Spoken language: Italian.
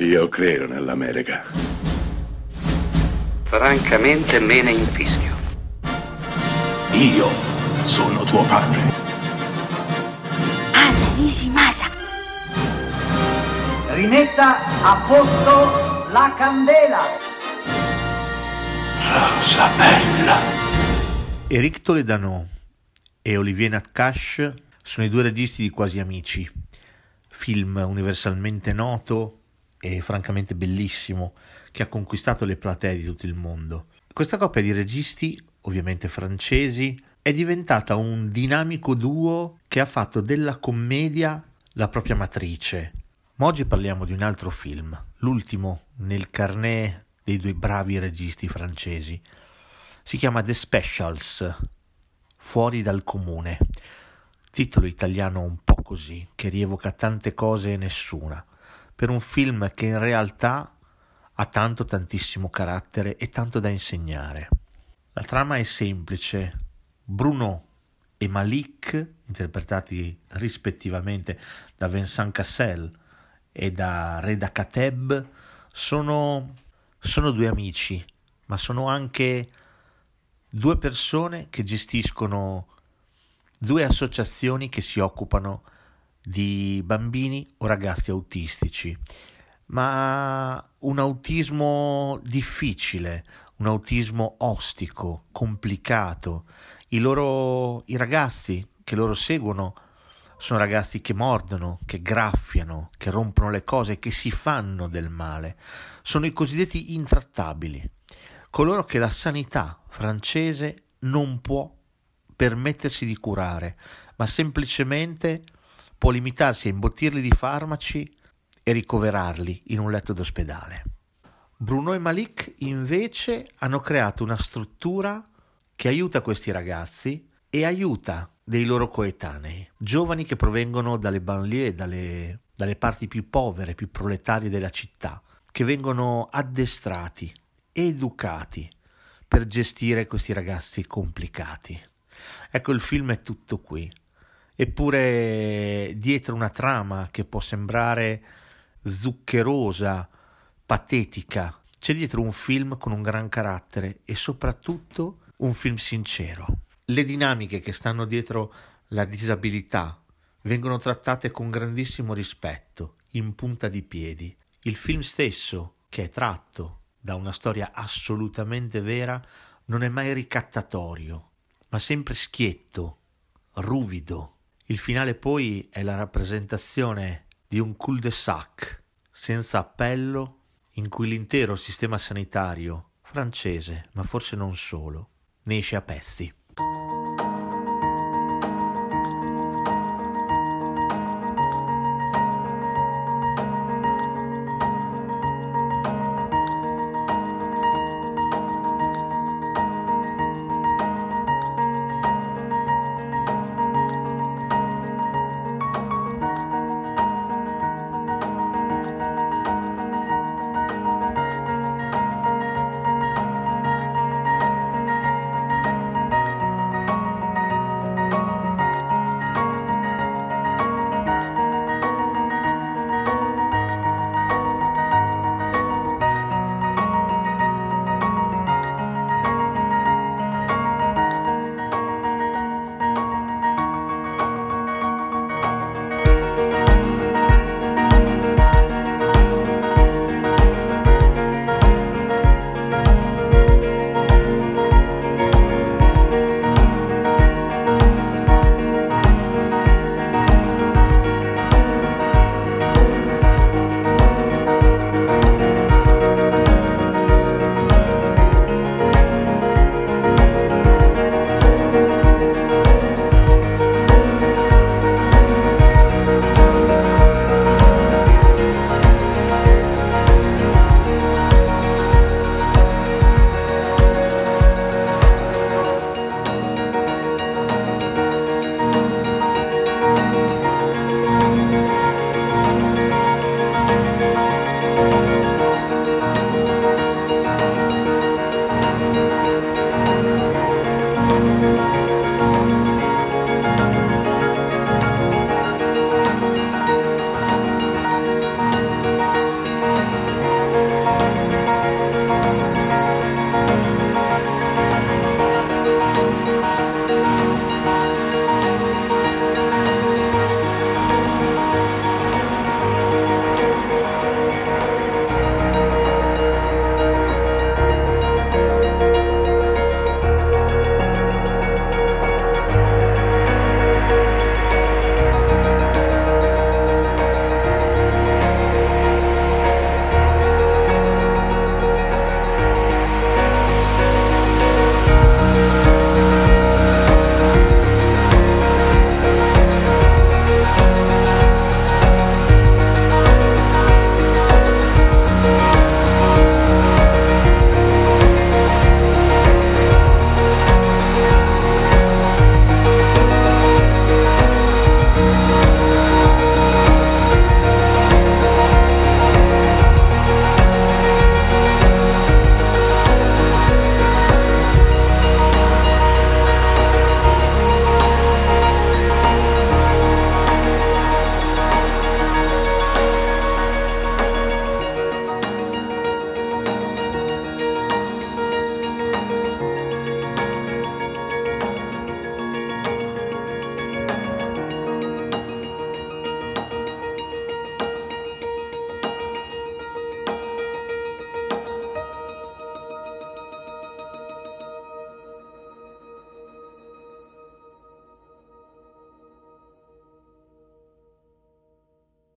Io credo nell'America. Francamente me ne infischio. Io sono tuo padre. Anna Nishimasa. Rimetta a posto la candela. Rosa bella. Eric Toledano e Olivier Nakash sono i due registi di Quasi Amici, film universalmente noto e francamente bellissimo che ha conquistato le platee di tutto il mondo. Questa coppia di registi, ovviamente francesi, è diventata un dinamico duo che ha fatto della commedia la propria matrice. Ma oggi parliamo di un altro film, l'ultimo nel carnet dei due bravi registi francesi. Si chiama The Specials, Fuori dal comune. Titolo italiano un po' così, che rievoca tante cose e nessuna, per un film che in realtà ha tanto tantissimo carattere e tanto da insegnare. La trama è semplice. Bruno e Malik, interpretati rispettivamente da Vincent Cassel e da Reda Kateb, sono, sono due amici, ma sono anche due persone che gestiscono due associazioni che si occupano di bambini o ragazzi autistici, ma un autismo difficile, un autismo ostico, complicato. I loro i ragazzi che loro seguono sono ragazzi che mordono, che graffiano, che rompono le cose, che si fanno del male. Sono i cosiddetti intrattabili, coloro che la sanità francese non può permettersi di curare, ma semplicemente può limitarsi a imbottirli di farmaci e ricoverarli in un letto d'ospedale. Bruno e Malik invece hanno creato una struttura che aiuta questi ragazzi e aiuta dei loro coetanei, giovani che provengono dalle banlieue, dalle, dalle parti più povere, più proletarie della città, che vengono addestrati, educati per gestire questi ragazzi complicati. Ecco, il film è tutto qui. Eppure dietro una trama che può sembrare zuccherosa, patetica, c'è dietro un film con un gran carattere e soprattutto un film sincero. Le dinamiche che stanno dietro la disabilità vengono trattate con grandissimo rispetto, in punta di piedi. Il film stesso, che è tratto da una storia assolutamente vera, non è mai ricattatorio, ma sempre schietto, ruvido. Il finale poi è la rappresentazione di un cul-de-sac senza appello in cui l'intero sistema sanitario francese, ma forse non solo, ne esce a pezzi.